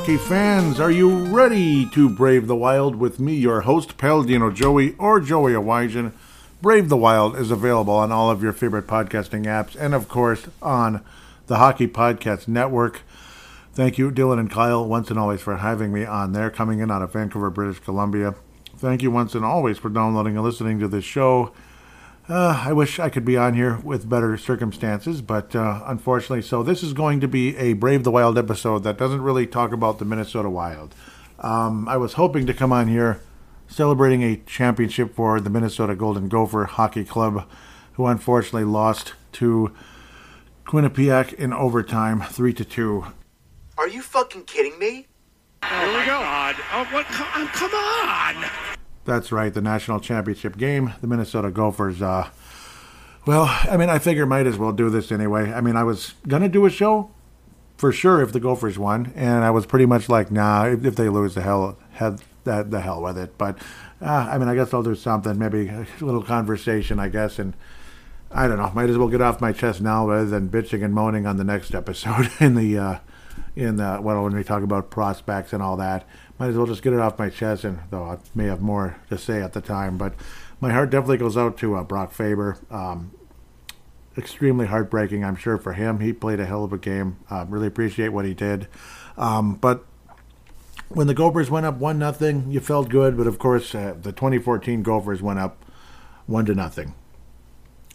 Hockey fans. Are you ready to brave the wild with me, your host, Paladino Joey or Joey Awajan? Brave the Wild is available on all of your favorite podcasting apps and, of course, on the Hockey Podcast Network. Thank you, Dylan and Kyle, once and always for having me on there, coming in out of Vancouver, British Columbia. Thank you once and always for downloading and listening to this show. Uh, I wish I could be on here with better circumstances, but uh, unfortunately, so this is going to be a Brave the Wild episode that doesn't really talk about the Minnesota Wild. Um, I was hoping to come on here celebrating a championship for the Minnesota Golden Gopher Hockey Club, who unfortunately lost to Quinnipiac in overtime, three to two. Are you fucking kidding me? Here we go. God. Oh, what? Come, come on. That's right, the national championship game. The Minnesota Gophers. Uh, well, I mean, I figure might as well do this anyway. I mean, I was gonna do a show for sure if the Gophers won, and I was pretty much like, nah, if, if they lose, the hell, head that the hell with it. But uh, I mean, I guess I'll do something, maybe a little conversation, I guess, and I don't know. Might as well get off my chest now rather than bitching and moaning on the next episode in the uh, in the well when we talk about prospects and all that. Might as well just get it off my chest, and though I may have more to say at the time, but my heart definitely goes out to uh, Brock Faber. Um, extremely heartbreaking, I'm sure, for him. He played a hell of a game. Uh, really appreciate what he did. Um, but when the Gophers went up one nothing, you felt good. But of course, uh, the 2014 Gophers went up one to nothing.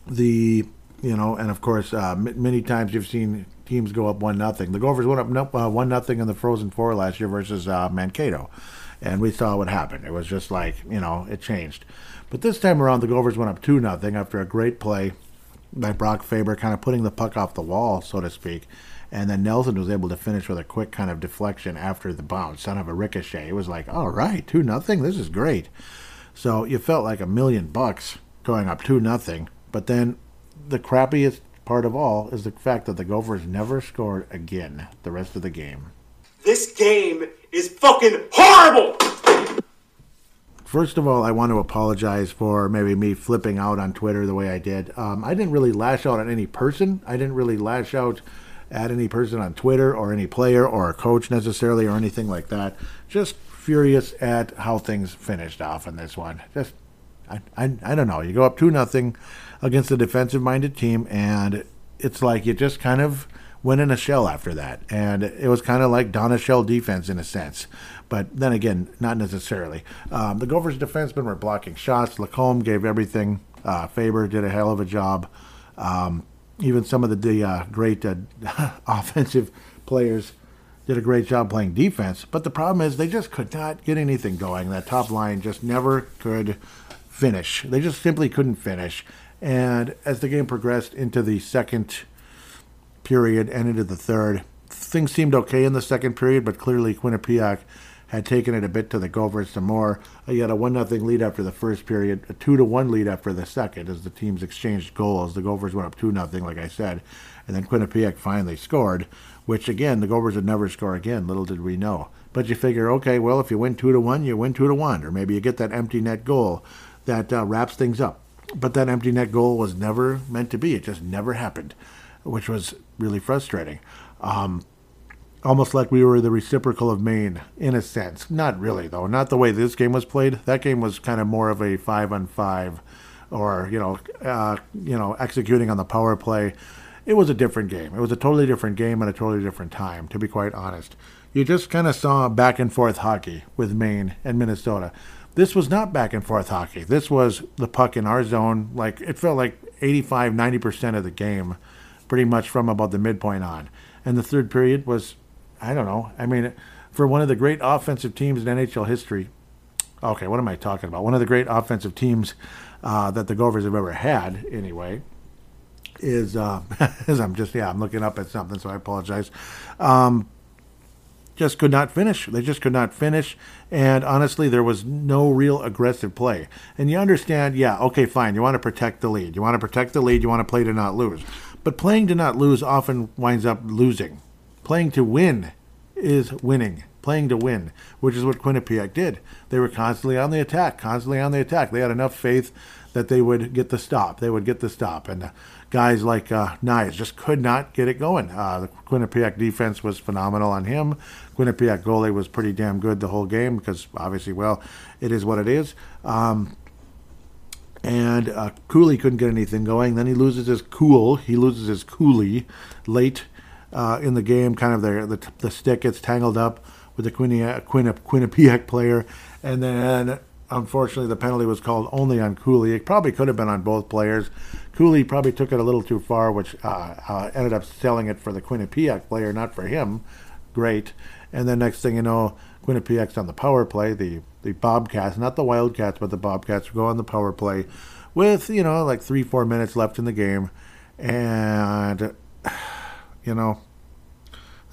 The you know, and of course, uh, many times you've seen teams go up one nothing. The Gophers went up uh, one nothing in the Frozen Four last year versus uh, Mankato, and we saw what happened. It was just like you know, it changed. But this time around, the Gophers went up two nothing after a great play by Brock Faber, kind of putting the puck off the wall, so to speak. And then Nelson was able to finish with a quick kind of deflection after the bounce, son of a ricochet. It was like, all right, two nothing. This is great. So you felt like a million bucks going up two nothing. But then the crappiest part of all is the fact that the Gophers never scored again the rest of the game. This game is fucking horrible! First of all, I want to apologize for maybe me flipping out on Twitter the way I did. Um, I didn't really lash out at any person. I didn't really lash out at any person on Twitter or any player or a coach necessarily or anything like that. Just furious at how things finished off in this one. Just, I, I, I don't know. You go up 2 nothing against a defensive minded team, and it's like you just kind of went in a shell after that. And it was kind of like Donna Shell defense in a sense. But then again, not necessarily. Um, the Gophers defensemen were blocking shots. LaCombe gave everything. Uh, Faber did a hell of a job. Um, even some of the, the uh, great uh, offensive players did a great job playing defense. But the problem is they just could not get anything going. That top line just never could finish. They just simply couldn't finish. And as the game progressed into the second period and into the third, things seemed okay in the second period, but clearly Quinnipiac had taken it a bit to the Gophers some more. Uh, you had a one nothing lead after the first period, a two to one lead after the second, as the teams exchanged goals. The Gophers went up two nothing, like I said, And then Quinnipiac finally scored, which again, the Gophers would never score again. Little did we know. But you figure, okay, well, if you win two to one, you win two to one, or maybe you get that empty net goal that uh, wraps things up. But that empty net goal was never meant to be. It just never happened, which was really frustrating. Um, almost like we were the reciprocal of Maine in a sense. Not really, though. Not the way this game was played. That game was kind of more of a five on five, or you know, uh, you know, executing on the power play. It was a different game. It was a totally different game at a totally different time. To be quite honest, you just kind of saw back and forth hockey with Maine and Minnesota. This was not back and forth hockey. This was the puck in our zone. Like it felt like 85, 90% of the game, pretty much from about the midpoint on. And the third period was, I don't know. I mean, for one of the great offensive teams in NHL history. Okay, what am I talking about? One of the great offensive teams uh, that the Gophers have ever had, anyway, is uh, as I'm just yeah I'm looking up at something, so I apologize. Um, just could not finish. They just could not finish. And honestly, there was no real aggressive play. And you understand, yeah, okay, fine. You want to protect the lead. You want to protect the lead. You want to play to not lose. But playing to not lose often winds up losing. Playing to win is winning. Playing to win, which is what Quinnipiac did. They were constantly on the attack, constantly on the attack. They had enough faith that they would get the stop. They would get the stop. And guys like uh, Knies just could not get it going. Uh, the Quinnipiac defense was phenomenal on him. Quinnipiac goalie was pretty damn good the whole game because obviously, well, it is what it is. Um, and uh, Cooley couldn't get anything going. Then he loses his cool. He loses his Cooley late uh, in the game. Kind of the, the, the stick gets tangled up with the Quinnipiac, Quinnipiac player, and then unfortunately the penalty was called only on Cooley. It probably could have been on both players. Cooley probably took it a little too far, which uh, uh, ended up selling it for the Quinnipiac player, not for him. Great. And then next thing you know, Quinnipiac's on the power play. The the Bobcats, not the Wildcats, but the Bobcats go on the power play with you know like three four minutes left in the game, and you know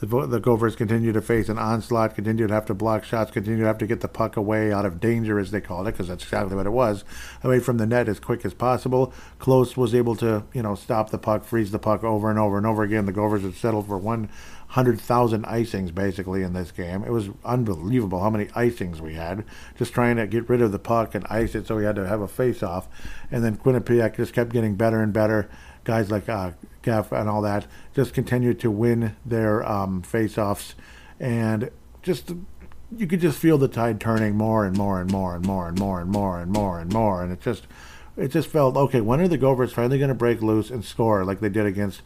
the, the Gophers continue to face an onslaught, continue to have to block shots, continue to have to get the puck away out of danger, as they called it, because that's exactly what it was, away from the net as quick as possible. Close was able to, you know, stop the puck, freeze the puck over and over and over again. The Gophers had settled for 100,000 icings, basically, in this game. It was unbelievable how many icings we had, just trying to get rid of the puck and ice it so we had to have a face-off. And then Quinnipiac just kept getting better and better guys like uh, Geff and all that just continued to win their um, face-offs, and just you could just feel the tide turning more and more and more and more and more and more and more and more, and it just it just felt okay. When are the Gophers finally going to break loose and score like they did against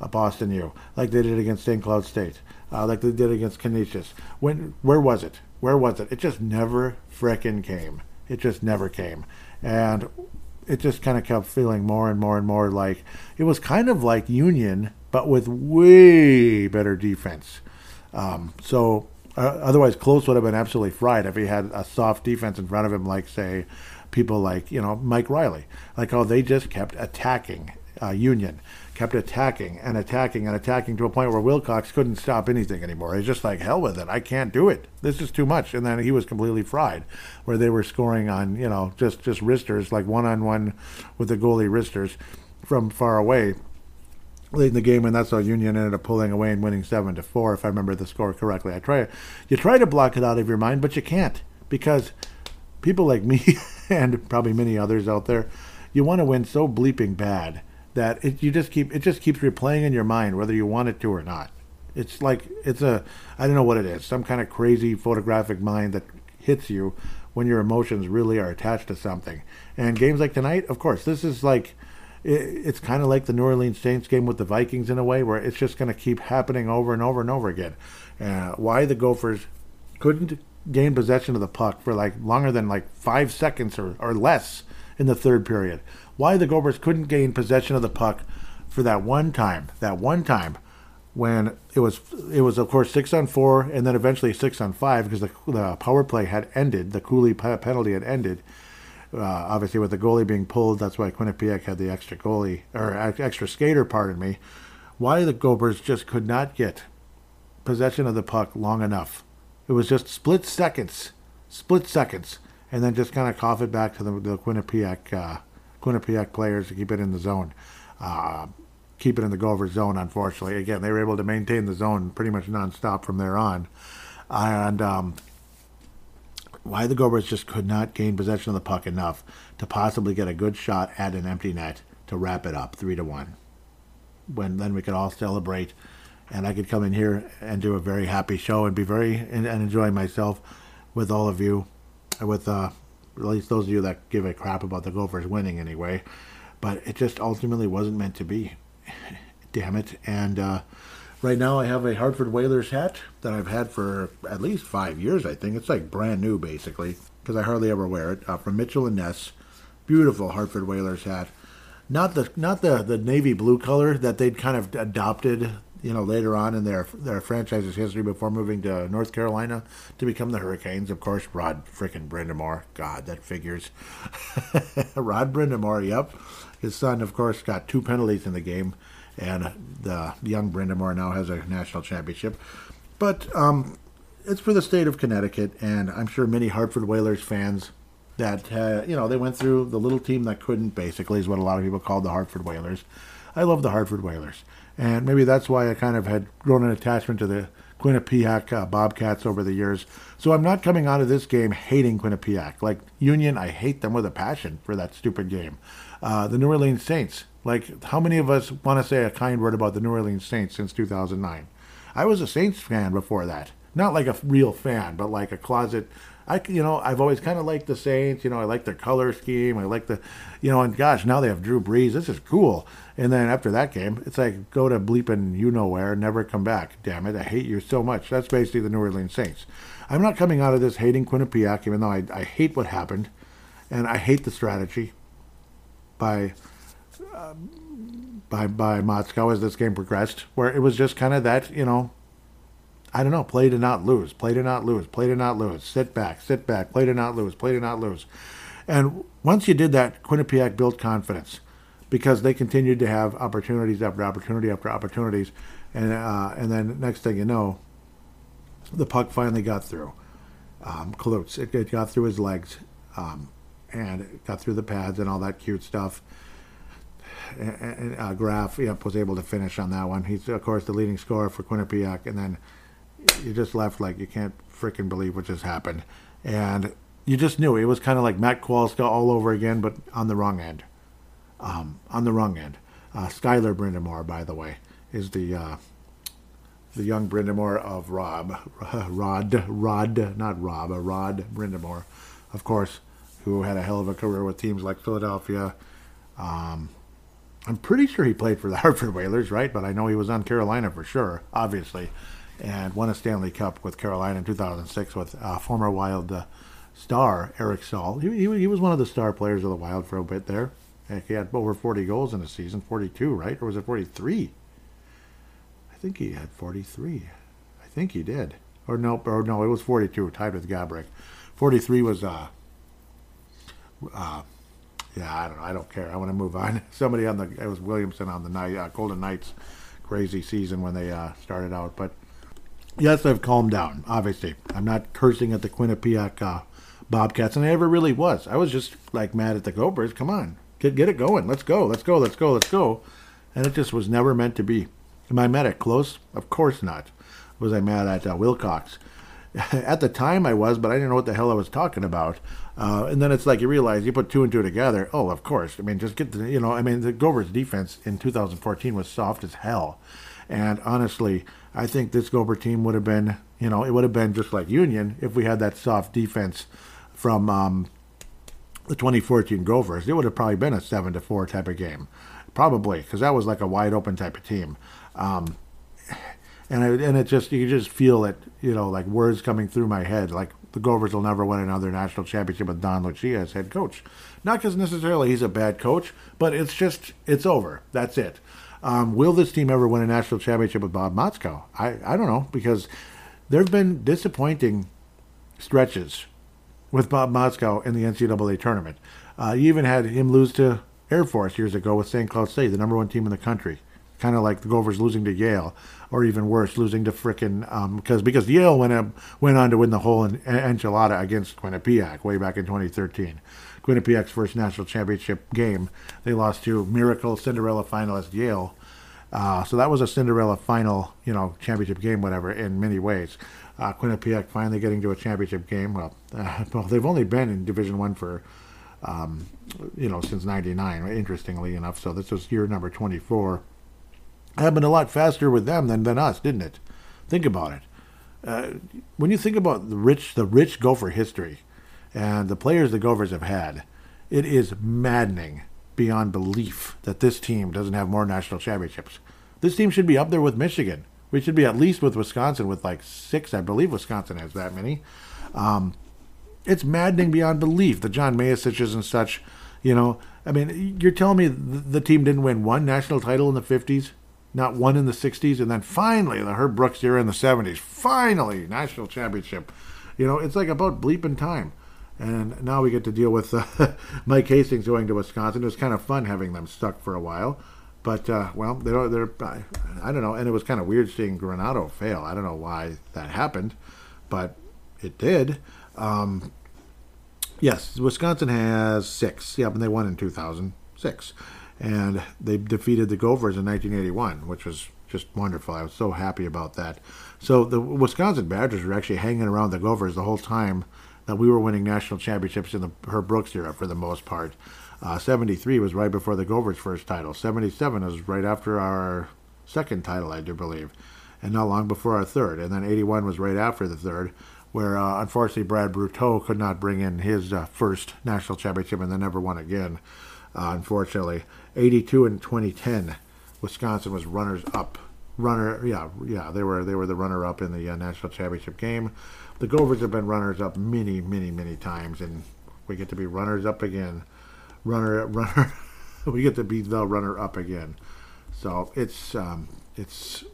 uh, Boston U, like they did against St. Cloud State, uh, like they did against Canisius? When where was it? Where was it? It just never frickin' came. It just never came. And it just kind of kept feeling more and more and more like it was kind of like Union, but with way better defense. Um, so uh, otherwise, Close would have been absolutely fried if he had a soft defense in front of him, like say people like you know Mike Riley, like how they just kept attacking uh, Union kept attacking and attacking and attacking to a point where Wilcox couldn't stop anything anymore. He's just like, hell with it. I can't do it. This is too much. And then he was completely fried, where they were scoring on, you know, just, just wristers, like one on one with the goalie wristers from far away late in the game, and that's how Union ended up pulling away and winning seven to four, if I remember the score correctly. I try you try to block it out of your mind, but you can't because people like me and probably many others out there, you want to win so bleeping bad that it you just keep it just keeps replaying in your mind whether you want it to or not. It's like it's a I don't know what it is, some kind of crazy photographic mind that hits you when your emotions really are attached to something. And games like tonight, of course, this is like it, it's kind of like the New Orleans Saints game with the Vikings in a way, where it's just going to keep happening over and over and over again. Uh, why the Gophers couldn't gain possession of the puck for like longer than like five seconds or, or less in the third period why the Gophers couldn't gain possession of the puck for that one time, that one time when it was it was of course six on four and then eventually six on five because the, the power play had ended, the Cooley penalty had ended. Uh, obviously, with the goalie being pulled, that's why Quinnipiac had the extra goalie or extra skater. Pardon me. Why the Gophers just could not get possession of the puck long enough? It was just split seconds, split seconds, and then just kind of cough it back to the, the Quinnipiac uh, Quinnipiac players to keep it in the zone. Uh, keep it in the Gophers zone. Unfortunately, again, they were able to maintain the zone pretty much nonstop from there on, and um, why the Gophers just could not gain possession of the puck enough to possibly get a good shot at an empty net to wrap it up three to one. When then we could all celebrate, and I could come in here and do a very happy show and be very and, and enjoy myself with all of you, with uh, at least those of you that give a crap about the Gophers winning anyway. But it just ultimately wasn't meant to be. Damn it! And uh, right now I have a Hartford Whalers hat that I've had for at least five years. I think it's like brand new basically because I hardly ever wear it. Uh, from Mitchell and Ness, beautiful Hartford Whalers hat. Not the not the, the navy blue color that they'd kind of adopted you know, later on in their their franchise's history before moving to North Carolina to become the Hurricanes. Of course, Rod frickin' Brind'Amour. God, that figures. Rod Brind'Amour, yep. His son, of course, got two penalties in the game, and the young Brind'Amour now has a national championship. But um, it's for the state of Connecticut, and I'm sure many Hartford Whalers fans that, uh, you know, they went through the little team that couldn't, basically, is what a lot of people called the Hartford Whalers. I love the Hartford Whalers. And maybe that's why I kind of had grown an attachment to the Quinnipiac uh, Bobcats over the years. So I'm not coming out of this game hating Quinnipiac. Like Union, I hate them with a passion for that stupid game. Uh, the New Orleans Saints, like how many of us want to say a kind word about the New Orleans Saints since 2009? I was a Saints fan before that. Not like a real fan, but like a closet I, you know, I've always kind of liked the Saints. You know, I like their color scheme. I like the, you know, and gosh, now they have Drew Brees. This is cool. And then after that game, it's like go to bleeping you know where, never come back. Damn it, I hate you so much. That's basically the New Orleans Saints. I'm not coming out of this hating Quinnipiac, even though I, I hate what happened, and I hate the strategy by. Uh, by by Motzko as this game progressed, where it was just kind of that, you know, I don't know, play to not lose, play to not lose, play to not lose, sit back, sit back, play to not lose, play to not lose. And once you did that, Quinnipiac built confidence because they continued to have opportunities after opportunity after opportunities. And, uh, and then next thing you know, the puck finally got through. Um, Kalutz, it, it, got through his legs um, and it got through the pads and all that cute stuff. Uh, Graf was able to finish on that one. He's, of course, the leading scorer for Quinnipiac. And then you just left like you can't freaking believe what just happened. And you just knew it was kind of like Matt Kowalska all over again, but on the wrong end. Um, on the wrong end. Uh, Skylar Brind'Amour, by the way, is the uh, the young Brind'Amour of Rob, Rod, Rod, not Rob, a Rod Brind'Amour, of course, who had a hell of a career with teams like Philadelphia. Um, I'm pretty sure he played for the Hartford Whalers, right? But I know he was on Carolina for sure, obviously and won a Stanley Cup with Carolina in 2006 with uh, former Wild uh, star Eric Staal. He, he, he, was one of the star players of the Wild for a bit there. Heck, he had over 40 goals in a season, 42, right? Or was it 43? I think he had 43. I think he did. Or no, or no, it was 42, tied with Gaborik. 43 was, uh, uh, yeah, I don't know. I don't care. I want to move on. Somebody on the, it was Williamson on the night, uh, Golden Knights crazy season when they uh, started out. But yes, I've calmed down. Obviously, I'm not cursing at the Quinnipiac uh, Bobcats, and I never really was. I was just like mad at the Gophers. Come on, get get it going. Let's go. Let's go. Let's go. Let's go. And it just was never meant to be. Am I mad at Close? Of course not. Was I mad at uh, Wilcox? at the time I was, but I didn't know what the hell I was talking about. Uh, and then it's like you realize you put two and two together. Oh, of course. I mean, just get the you know. I mean, the Gophers defense in 2014 was soft as hell, and honestly, I think this Gopher team would have been, you know, it would have been just like Union if we had that soft defense from um, the 2014 Gophers. It would have probably been a seven to four type of game, probably because that was like a wide open type of team. Um, and and it just you just feel it, you know, like words coming through my head, like the Gophers will never win another national championship with Don Lucia as head coach. Not because necessarily he's a bad coach, but it's just it's over. That's it. Um, will this team ever win a national championship with Bob Motzko? I, I don't know because there have been disappointing stretches with Bob Motzko in the NCAA tournament. Uh, you even had him lose to Air Force years ago with St. Cloud State, the number one team in the country. Kind of like the Gophers losing to Yale, or even worse, losing to frickin' um, because because Yale went up, went on to win the whole enchilada against Quinnipiac way back in 2013. Quinnipiac's first national championship game. They lost to Miracle Cinderella finalist Yale. Uh, so that was a Cinderella final, you know, championship game, whatever, in many ways. Uh, Quinnipiac finally getting to a championship game. Well, uh, well, they've only been in Division One for, um, you know, since '99. Interestingly enough, so this was year number 24. Happened a lot faster with them than, than us, didn't it? Think about it. Uh, when you think about the rich, the rich Gopher history, and the players the Gophers have had, it is maddening beyond belief that this team doesn't have more national championships. This team should be up there with Michigan. We should be at least with Wisconsin with like six. I believe Wisconsin has that many. Um, it's maddening beyond belief. The John Mayasiches and such, you know. I mean, you're telling me the team didn't win one national title in the 50s, not one in the 60s, and then finally the Herb Brooks era in the 70s. Finally, national championship. You know, it's like about bleeping time. And now we get to deal with uh, Mike Hastings going to Wisconsin. It was kind of fun having them stuck for a while. But, uh, well, they're, they're, I don't know. And it was kind of weird seeing Granato fail. I don't know why that happened, but it did. Um, yes, Wisconsin has six. Yep, and they won in 2006. And they defeated the Gophers in 1981, which was just wonderful. I was so happy about that. So the Wisconsin Badgers were actually hanging around the Gophers the whole time that we were winning national championships in the Herb Brooks era for the most part. Uh, 73 was right before the Gophers' first title. 77 was right after our second title, I do believe, and not long before our third. And then 81 was right after the third, where uh, unfortunately Brad Buetow could not bring in his uh, first national championship and then never won again. Uh, unfortunately, 82 and 2010, Wisconsin was runners up. Runner, yeah, yeah, they were they were the runner up in the uh, national championship game the Gophers have been runners up many, many, many times, and we get to be runners up again. Runner, runner, we get to be the runner up again. So it's um, it's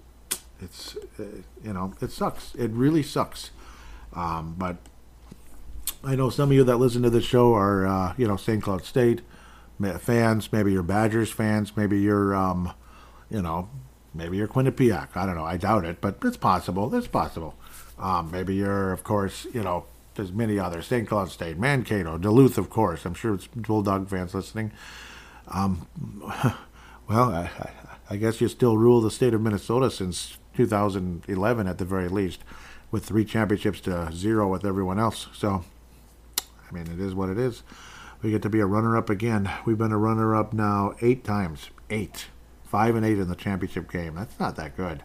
it's uh, you know it sucks. It really sucks. Um, but I know some of you that listen to the show are uh, you know St. Cloud State fans. Maybe you're Badgers fans. Maybe you're um, you know maybe you're Quinnipiac. I don't know. I doubt it, but it's possible. It's possible. Um, maybe you're, of course, you know, there's many others. St. Cloud State, Mankato, Duluth, of course. I'm sure it's Bulldog fans listening. Um, well, I, I, guess you still rule the state of Minnesota since 2011 at the very least, with three championships to zero with everyone else. So, I mean, it is what it is. We get to be a runner-up again. We've been a runner-up now eight times. Eight. Five and eight in the championship game. That's not that good.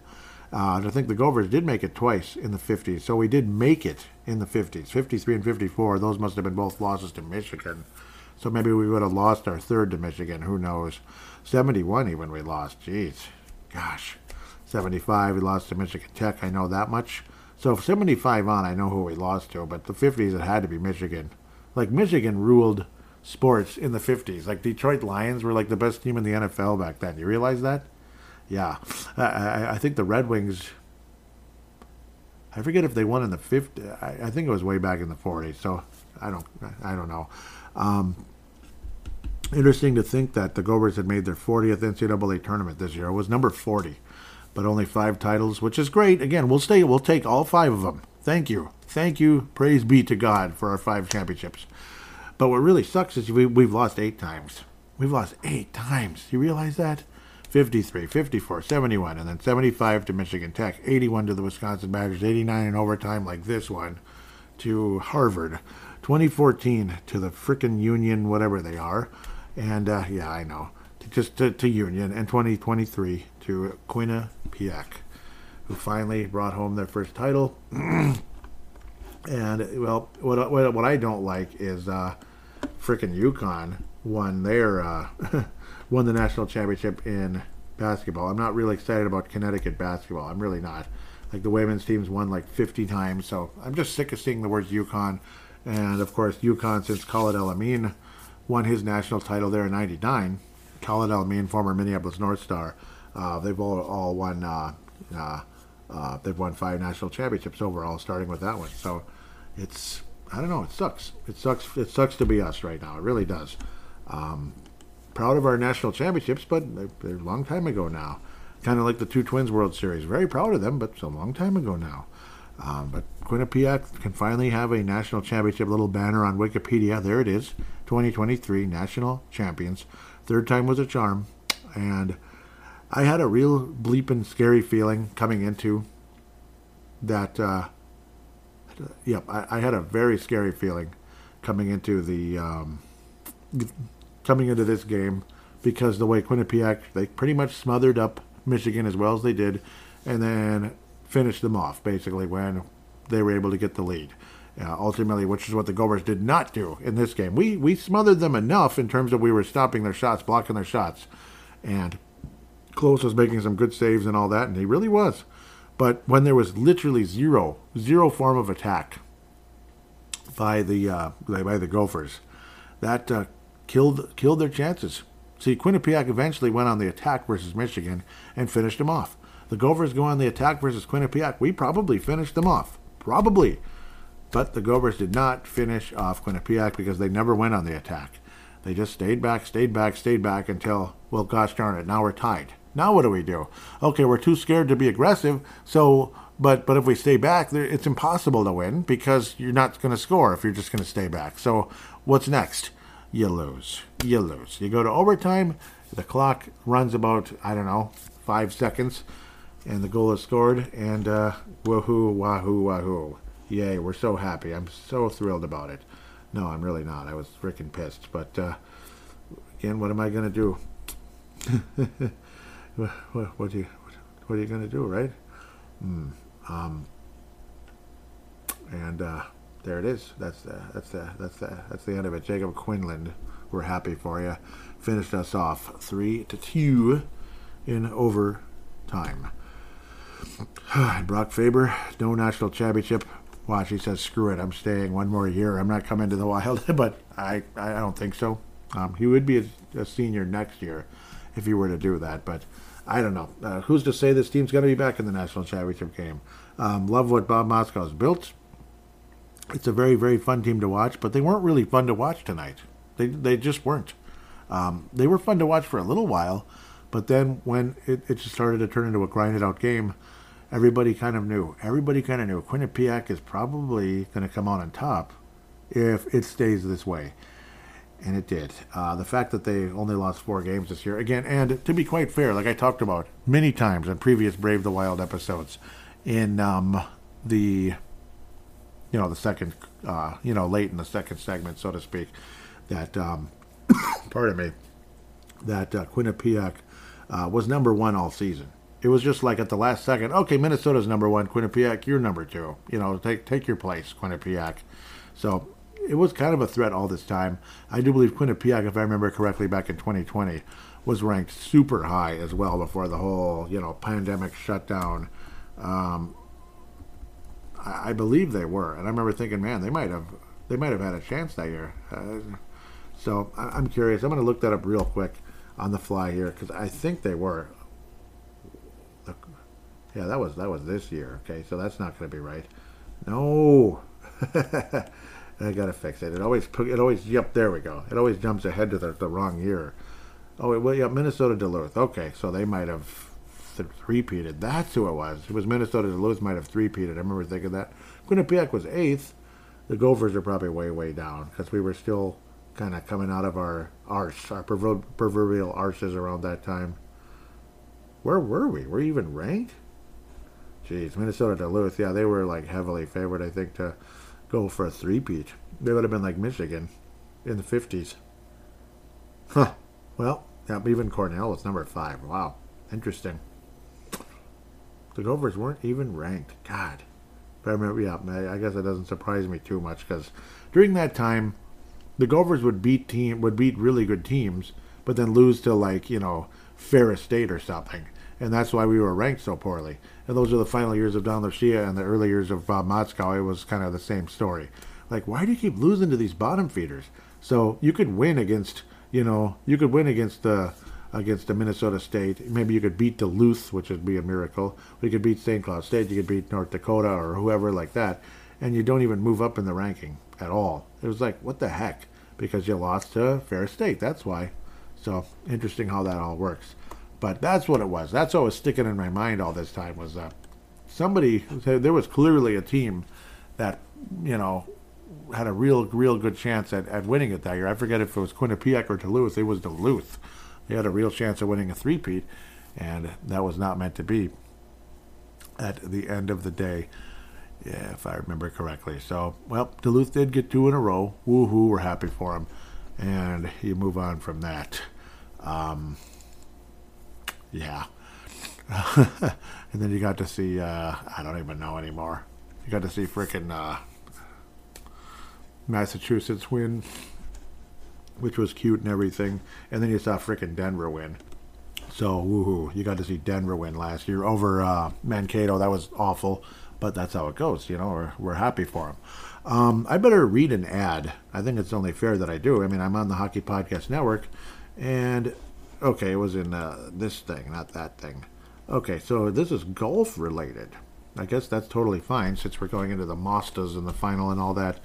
Uh, I think the Gophers did make it twice in the 50s, so we did make it in the 50s. 53 and 54, those must have been both losses to Michigan. So maybe we would have lost our third to Michigan, who knows. 71 even we lost, jeez. Gosh. 75 we lost to Michigan Tech, I know that much. So 75 on, I know who we lost to, but the 50s it had to be Michigan. Like Michigan ruled sports in the 50s. Like Detroit Lions were like the best team in the NFL back then. You realize that? Yeah, I, I think the Red Wings. I forget if they won in the 50s. I, I think it was way back in the 40s. So I don't I don't know. Um, interesting to think that the Gophers had made their 40th NCAA tournament this year. It was number 40, but only five titles, which is great. Again, we'll stay. We'll take all five of them. Thank you, thank you. Praise be to God for our five championships. But what really sucks is we, we've lost eight times. We've lost eight times. You realize that? 53, 54, 71, and then 75 to Michigan Tech, 81 to the Wisconsin Badgers, 89 in overtime like this one to Harvard, 2014 to the frickin' Union, whatever they are, and uh, yeah, I know, to, just to, to, Union, and 2023 to Quinnipiac, who finally brought home their first title. and well, what, what what I don't like is uh, frickin' UConn won their. Uh, won the national championship in basketball. I'm not really excited about Connecticut basketball. I'm really not. Like the women's teams won like 50 times, so I'm just sick of seeing the words UConn. And of course, UConn since Khalid El-Amin won his national title there in '99. Khalid El-Amin, former Minneapolis North Star, uh, they've all, all won. Uh, uh, uh, they've won five national championships overall, starting with that one. So it's I don't know. It sucks. It sucks. It sucks to be us right now. It really does. Um, proud of our national championships, but they're a long time ago now. Kind of like the two Twins World Series. Very proud of them, but it's a long time ago now. Um, but Quinnipiac can finally have a national championship little banner on Wikipedia. There it is 2023 national champions. Third time was a charm. And I had a real bleeping scary feeling coming into that. Uh, yep, I, I, had a very scary feeling coming into the um, coming into this game because the way Quinnipiac they pretty much smothered up Michigan as well as they did, and then finished them off basically when they were able to get the lead. Uh, ultimately, which is what the Gophers did not do in this game. We we smothered them enough in terms of we were stopping their shots, blocking their shots, and Close was making some good saves and all that, and he really was. But when there was literally zero, zero form of attack by the uh, by the Gophers, that uh, killed killed their chances. See, Quinnipiac eventually went on the attack versus Michigan and finished them off. The Gophers go on the attack versus Quinnipiac. We probably finished them off, probably, but the Gophers did not finish off Quinnipiac because they never went on the attack. They just stayed back, stayed back, stayed back until, well, gosh darn it, now we're tied. Now what do we do? Okay, we're too scared to be aggressive, so but but if we stay back, it's impossible to win because you're not going to score if you're just going to stay back. So what's next? You lose. You lose. You go to overtime. The clock runs about I don't know five seconds, and the goal is scored. And uh, woohoo, wahoo, wahoo! Yay! We're so happy. I'm so thrilled about it. No, I'm really not. I was freaking pissed. But uh, again, what am I going to do? what, what, are you what are you going to do, right? Mm, um, and uh, there it is. That's the that's the that's the that's the end of it. Jacob Quillan, we're happy for you. Finished us off three to two in overtime. Brock Faber, no national championship. Watch, he says, "Screw it, I'm staying one more year. I'm not coming to the Wild." but I I don't think so. Um, he would be a, a senior next year if he were to do that, but I don't know. Uh, who's to say this team's going to be back in the national championship game? Um, love what Bob has built. It's a very, very fun team to watch, but they weren't really fun to watch tonight. They, they just weren't. Um, they were fun to watch for a little while, but then when it, it just started to turn into a grinded out game, everybody kind of knew. Everybody kind of knew Quinnipiac is probably going to come out on top if it stays this way and it did. Uh, the fact that they only lost four games this year, again, and to be quite fair, like I talked about many times in previous Brave the Wild episodes, in um, the, you know, the second, uh, you know, late in the second segment, so to speak, that, um, pardon me, that uh, Quinnipiac uh, was number one all season. It was just like at the last second, okay, Minnesota's number one, Quinnipiac, you're number two. You know, take take your place, Quinnipiac. So it was kind of a threat all this time. I do believe Quinnipiac, if I remember correctly, back in 2020, was ranked super high as well before the whole you know pandemic shutdown. Um, I, I, believe they were, and I remember thinking, man, they might have they might have had a chance that year. Uh, so I, am curious. I'm going to look that up real quick on the fly here because I think they were. Yeah, that was that was this year. Okay, so that's not going to be right. No. I gotta fix it. It always it always yep there we go. It always jumps ahead to the, the wrong year. Oh well yeah Minnesota Duluth. Okay, so they might have th- repeated. That's who it was. It was Minnesota Duluth might have repeated. I remember thinking that. Quinnipiac was eighth. The Gophers are probably way way down because we were still kind of coming out of our arse, our proverbial arses around that time. Where were we? Were we even ranked? Jeez, Minnesota Duluth. Yeah, they were like heavily favored. I think to go for a three-peat. They would have been like Michigan in the 50s. Huh. Well, yeah, even Cornell was number five. Wow. Interesting. The Gophers weren't even ranked. God. But I remember, yeah, I guess that doesn't surprise me too much because during that time, the Gophers would beat team would beat really good teams, but then lose to like you know Ferris State or something, and that's why we were ranked so poorly and those are the final years of Don Lucia and the early years of Bob Motzko. It was kind of the same story. Like, why do you keep losing to these bottom feeders? So you could win against, you know, you could win against the against the Minnesota State. Maybe you could beat Duluth, which would be a miracle. you could beat St. Cloud State. You could beat North Dakota or whoever like that, and you don't even move up in the ranking at all. It was like, what the heck? Because you lost to Ferris State. That's why. So interesting how that all works. But that's what it was. That's what was sticking in my mind all this time was uh, somebody. There was clearly a team that you know had a real, real good chance at, at winning it that year. I forget if it was Quinnipiac or Duluth. It was Duluth. They had a real chance of winning a three-peat. and that was not meant to be at the end of the day, if I remember correctly. So, well, Duluth did get two in a row. Woohoo, we're happy for him. And you move on from that. Um, yeah. and then you got to see, uh, I don't even know anymore. You got to see freaking uh, Massachusetts win, which was cute and everything. And then you saw frickin' Denver win. So, woohoo, you got to see Denver win last year over uh, Mankato. That was awful, but that's how it goes. You know, we're, we're happy for them. Um, I better read an ad. I think it's only fair that I do. I mean, I'm on the Hockey Podcast Network, and okay, it was in uh, this thing, not that thing. Okay, so this is golf related. I guess that's totally fine since we're going into the Masters and the final and all that.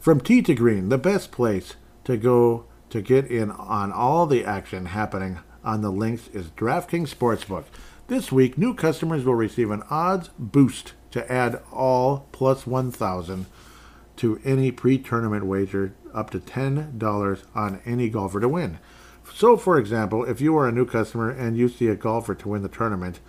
From tee to green, the best place to go to get in on all the action happening on the links is DraftKings Sportsbook. This week, new customers will receive an odds boost to add all plus 1,000 to any pre-tournament wager up to $10 on any golfer to win. So, for example, if you are a new customer and you see a golfer to win the tournament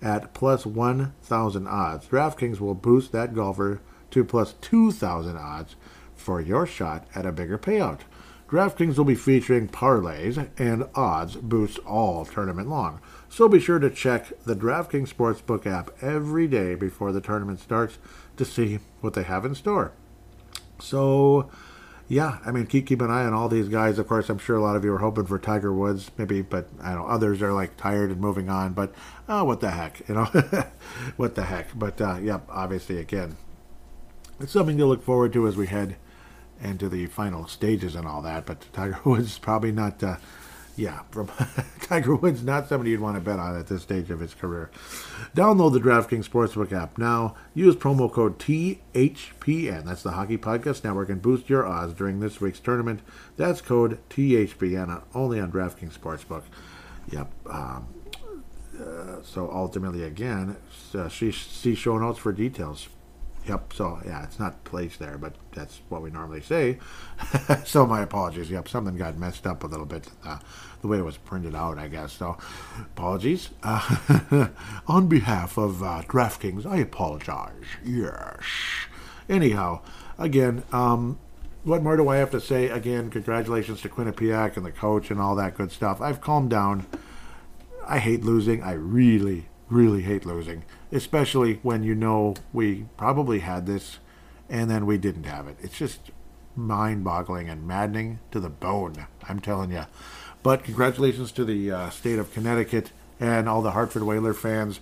at plus 1,000 odds, DraftKings will boost that golfer to plus 2,000 odds for your shot at a bigger payout. DraftKings will be featuring parlays and odds boosts all tournament long. So be sure to check the DraftKings Sportsbook app every day before the tournament starts to see what they have in store. So, yeah, I mean, keep keep an eye on all these guys. Of course, I'm sure a lot of you are hoping for Tiger Woods, maybe, but I know others are like tired and moving on. But oh, what the heck, you know, what the heck. But uh, yep, obviously, again, it's something to look forward to as we head into the final stages and all that. But Tiger Woods probably not. Uh, yeah, from Tiger Woods, not somebody you'd want to bet on at this stage of his career. Download the DraftKings Sportsbook app now. Use promo code THPN. That's the Hockey Podcast Network and boost your odds during this week's tournament. That's code THPN only on DraftKings Sportsbook. Yep. Um, uh, so ultimately, again, uh, see show notes for details. Yep. So yeah, it's not placed there, but that's what we normally say. so my apologies. Yep, something got messed up a little bit uh, the way it was printed out, I guess. So apologies. Uh, on behalf of uh, DraftKings, I apologize. Yes. Anyhow, again, um, what more do I have to say? Again, congratulations to Quinnipiac and the coach and all that good stuff. I've calmed down. I hate losing. I really, really hate losing especially when you know we probably had this and then we didn't have it. It's just mind boggling and maddening to the bone, I'm telling you. But congratulations to the uh, state of Connecticut and all the Hartford Whaler fans.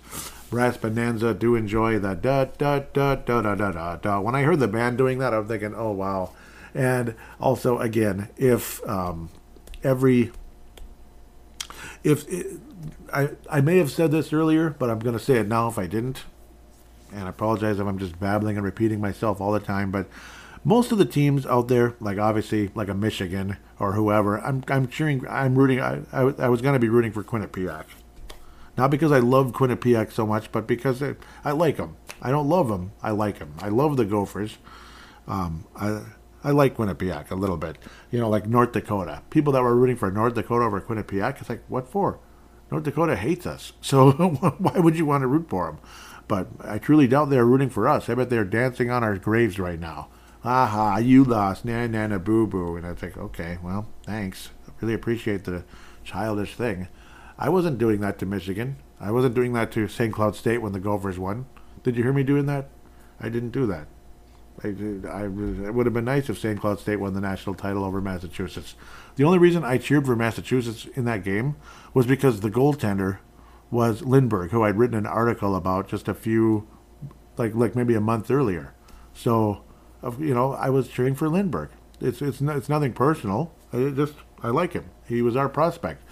Brass Bonanza do enjoy the da da da da da da da da. When I heard the band doing that, I'm thinking, oh wow. And also, again, if um, every if it, I, I may have said this earlier, but I'm going to say it now if I didn't. And I apologize if I'm just babbling and repeating myself all the time. But most of the teams out there, like obviously like a Michigan or whoever, I'm I'm cheering, I'm rooting. I I, I was going to be rooting for Quinnipiac, not because I love Quinnipiac so much, but because I, I like them. I don't love them. I like them. I love the Gophers. Um, I I like Quinnipiac a little bit. You know, like North Dakota. People that were rooting for North Dakota over Quinnipiac, it's like, what for? North Dakota hates us. So why would you want to root for them? But I truly doubt they're rooting for us. I bet they're dancing on our graves right now. Aha, you lost. Na na na boo boo. And I think, okay, well, thanks. I really appreciate the childish thing. I wasn't doing that to Michigan. I wasn't doing that to St. Cloud State when the Gophers won. Did you hear me doing that? I didn't do that. I, I, it would have been nice if St. Cloud State won the national title over Massachusetts. The only reason I cheered for Massachusetts in that game was because the goaltender was Lindberg, who I'd written an article about just a few, like like maybe a month earlier. So, you know, I was cheering for Lindberg. It's it's it's nothing personal. I just I like him. He was our prospect,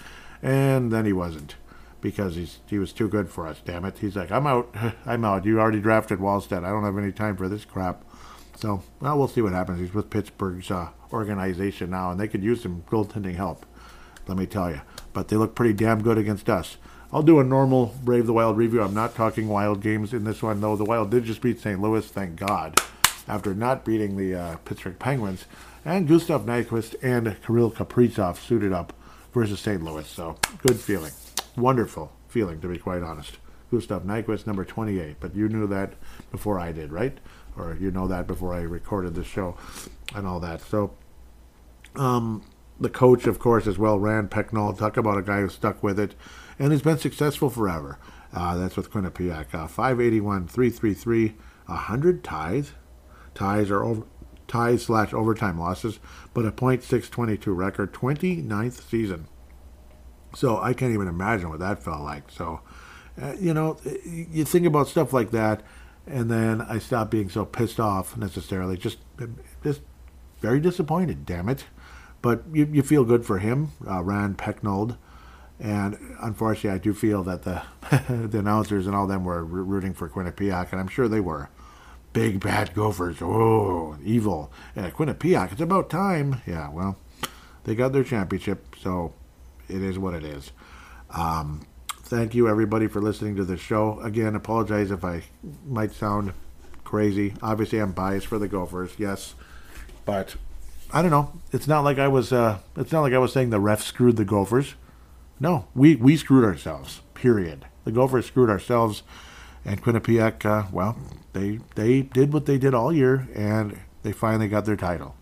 and then he wasn't because he's he was too good for us. Damn it! He's like, I'm out. I'm out. You already drafted Wallstedt. I don't have any time for this crap. So, well, we'll see what happens. He's with Pittsburgh's uh, organization now, and they could use some goaltending help. Let me tell you. But they look pretty damn good against us. I'll do a normal Brave the Wild review. I'm not talking Wild games in this one, though. The Wild did just beat St. Louis, thank God, after not beating the uh, Pittsburgh Penguins. And Gustav Nyquist and Kirill Kaprizov suited up versus St. Louis. So, good feeling. Wonderful. feeling, to be quite honest. Gustav Nyquist, number 28. But you knew that before I did, right? Or you know that before I recorded the show and all that. So, um, the coach, of course, as well, Rand Pecknold. Talk about a guy who stuck with it and he's been successful forever. Uh, that's with Quinnipiac. Uh, 581, 333, 100 ties. Ties are over, ties slash overtime losses, but a .622 record, 29th season. So I can't even imagine what that felt like. So, uh, you know, you think about stuff like that, and then I stop being so pissed off necessarily. Just, just very disappointed. Damn it! But you, you feel good for him, uh, Rand Pecknold. And unfortunately, I do feel that the the announcers and all them were rooting for Quinnipiac, and I'm sure they were. Big bad Gophers, oh, evil. And Quinnipiac, it's about time. Yeah, well, they got their championship, so it is what it is. Um, thank you, everybody, for listening to the show. Again, apologize if I might sound crazy. Obviously, I'm biased for the Gophers, yes, but I don't know. It's not like I was. Uh, it's not like I was saying the refs screwed the Gophers. No, we we screwed ourselves. Period. The Gophers screwed ourselves, and Quinnipiac. Uh, well, they they did what they did all year, and they finally got their title.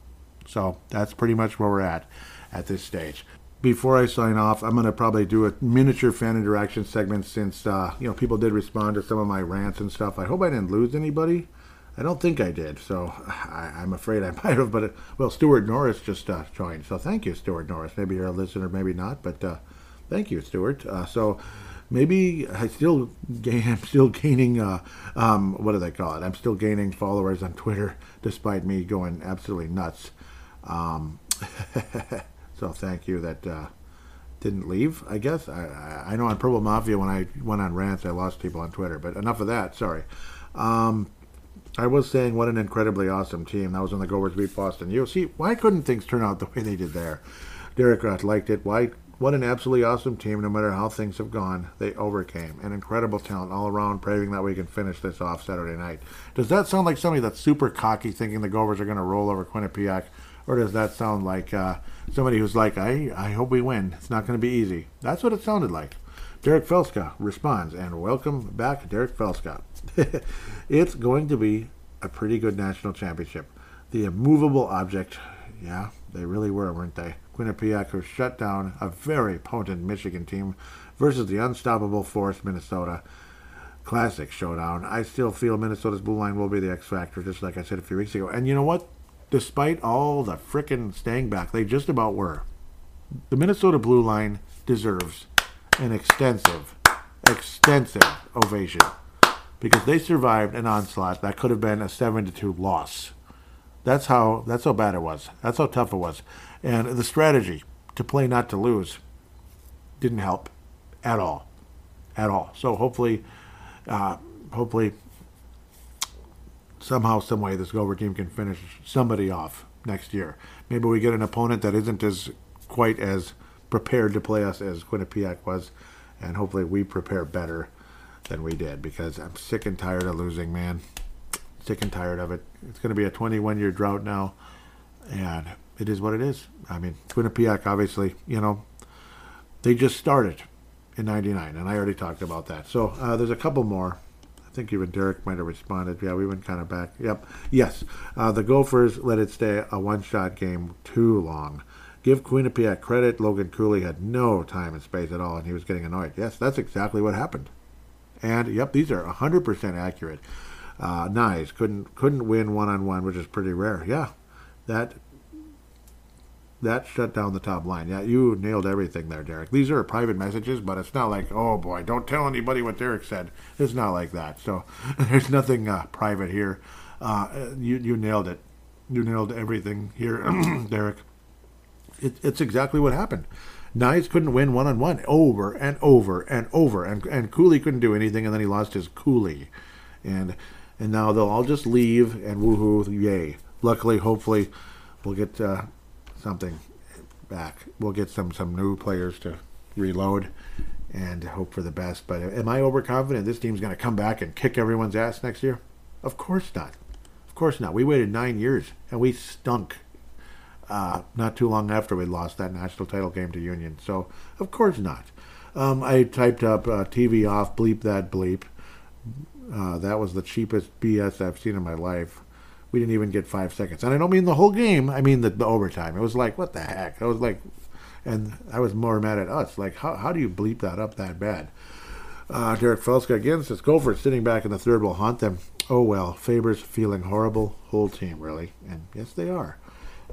So that's pretty much where we're at at this stage. Before I sign off, I'm going to probably do a miniature fan interaction segment since uh, you know people did respond to some of my rants and stuff. I hope I didn't lose anybody. I don't think I did, so I, am afraid I might have. But it, well, Stuart Norris just uh, joined, so thank you, Stuart Norris. Maybe you're a listener, maybe not, but uh, thank you, Stuart. Uh, so maybe I still gain, I'm still gaining. Uh, um, what do they call it? I'm still gaining followers on Twitter, despite me going absolutely nuts. Um, so thank you that uh, didn't leave. I guess I, I know on Purple Mafia when I went on rants, I lost people on Twitter. But enough of that. Sorry. Um, I was saying what an incredibly awesome team. That was on the Gophers beat Boston You See, why couldn't things turn out the way they did there? Derek Roth liked it. Why? What an absolutely awesome team. No matter how things have gone, they overcame. An incredible talent all around, praying that we can finish this off Saturday night. Does that sound like somebody that's super cocky, thinking the Gophers are going to roll over Quinnipiac? Or does that sound like uh, somebody who's like, I, I hope we win. It's not going to be easy. That's what it sounded like. Derek Felska responds, and welcome back, Derek Felska. it's going to be a pretty good national championship. The immovable object, yeah, they really were, weren't they? Quinnipiac who shut down a very potent Michigan team versus the unstoppable force Minnesota. Classic showdown. I still feel Minnesota's blue line will be the X factor, just like I said a few weeks ago. And you know what? Despite all the frickin' staying back, they just about were. The Minnesota blue line deserves an extensive, extensive ovation because they survived an onslaught that could have been a seven to two loss. That's how that's how bad it was. That's how tough it was, and the strategy to play not to lose didn't help at all, at all. So hopefully, uh, hopefully, somehow, some way, this Gopher team can finish somebody off next year. Maybe we get an opponent that isn't as quite as prepared to play us as Quinnipiac was, and hopefully we prepare better than we did because I'm sick and tired of losing, man. Sick and tired of it. It's going to be a 21 year drought now, and it is what it is. I mean, Quinnipiac, obviously, you know, they just started in 99, and I already talked about that. So uh, there's a couple more. Think even Derek might have responded. Yeah, we went kind of back. Yep. Yes. Uh, the Gophers let it stay a one shot game too long. Give Quinnipiac credit. Logan Cooley had no time and space at all, and he was getting annoyed. Yes, that's exactly what happened. And yep, these are 100% accurate. Uh, nice. Couldn't couldn't win one on one, which is pretty rare. Yeah, that that shut down the top line. Yeah, you nailed everything there, Derek. These are private messages, but it's not like, oh boy, don't tell anybody what Derek said. It's not like that. So there's nothing uh, private here. Uh, you you nailed it. You nailed everything here, Derek. It, it's exactly what happened. Knies couldn't win one on one over and over and over, and and Cooley couldn't do anything, and then he lost his Cooley, and and now they'll all just leave and woohoo, yay! Luckily, hopefully, we'll get uh, something back. We'll get some some new players to reload and hope for the best. But am I overconfident this team's going to come back and kick everyone's ass next year? Of course not. Of course not. We waited nine years and we stunk uh, not too long after we lost that national title game to Union. So, of course not. Um, I typed up uh, TV off, bleep that bleep. Uh, that was the cheapest BS I've seen in my life. We didn't even get five seconds. And I don't mean the whole game, I mean the, the overtime. It was like, what the heck? I was like, and I was more mad at us. Like, how, how do you bleep that up that bad? Uh, Derek Felska again says, Gophers sitting back in the third will haunt them. Oh well, Faber's feeling horrible. Whole team, really. And yes, they are.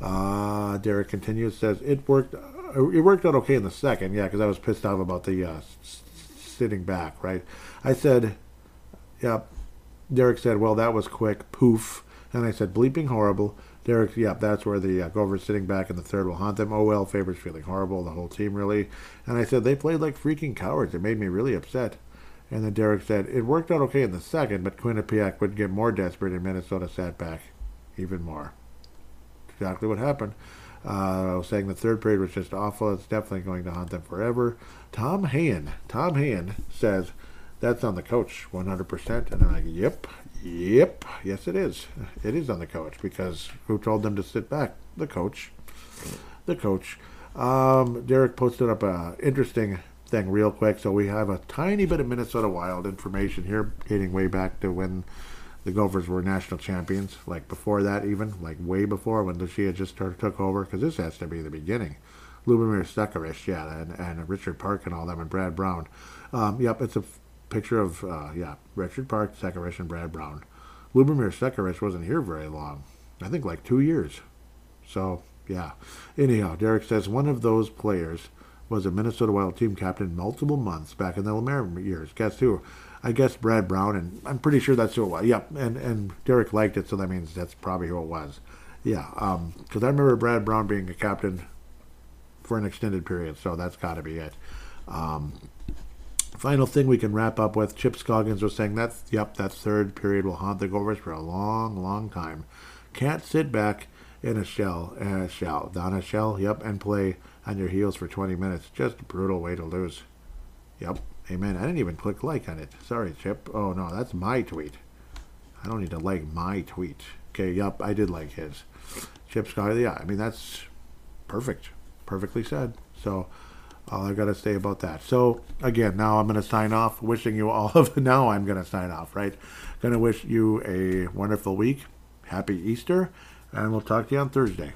Uh, Derek continues, says, it worked uh, it worked out okay in the second, yeah, because I was pissed off about the uh, sitting back, right? I said, yep. Derek said, well, that was quick. Poof. And I said, bleeping horrible. Derek, yep, that's where the uh, Gophers sitting back in the third will haunt them. Oh, well, Faber's feeling horrible, the whole team, really. And I said, they played like freaking cowards. It made me really upset. And then Derek said, it worked out okay in the second, but Quinnipiac would get more desperate and Minnesota sat back even more. Exactly what happened. Uh, I was saying the third period was just awful. It's definitely going to haunt them forever. Tom Hayen, Tom Hayen says that's on the coach 100%. And I'm like, yep, yep, yes it is. It is on the coach because who told them to sit back? The coach. The coach. Um, Derek posted up a interesting thing real quick. So we have a tiny bit of Minnesota Wild information here, dating way back to when the Gophers were national champions, like before that even, like way before when Lucia just took over, because this has to be the beginning. Lubomir Sekeras, yeah, and, and Richard Park and all them, and Brad Brown. Um, yep, it's a picture of, uh, yeah, Richard Park, Sekeras, and Brad Brown. Lubomir Sekeras wasn't here very long. I think like two years. So, yeah. Anyhow, Derek says one of those players was a Minnesota Wild team captain multiple months back in the Lemaire years. Guess who? I guess Brad Brown, and I'm pretty sure that's who it was. Yep, and and Derek liked it, so that means that's probably who it was. Yeah, because I remember Brad Brown being a captain for an extended period, so that's got to be it. Um, final thing we can wrap up with: Chip Scoggins was saying that yep, that third period will haunt the Gophers for a long, long time. Can't sit back in a shell, in a shell, down a shell, yep, and play on your heels for 20 minutes. Just a brutal way to lose. Yep. Amen. I didn't even click like on it. Sorry, Chip. Oh, no, that's my tweet. I don't need to like my tweet. Okay, yep, I did like his. Chip Scoggins, yeah, I mean, that's perfect. Perfectly said. So, all I've got to say about that. So, again, now I'm going to sign off. Wishing you all of, now I'm going to sign off, right? Going to wish you a wonderful week. Happy Easter. And we'll talk to you on Thursday.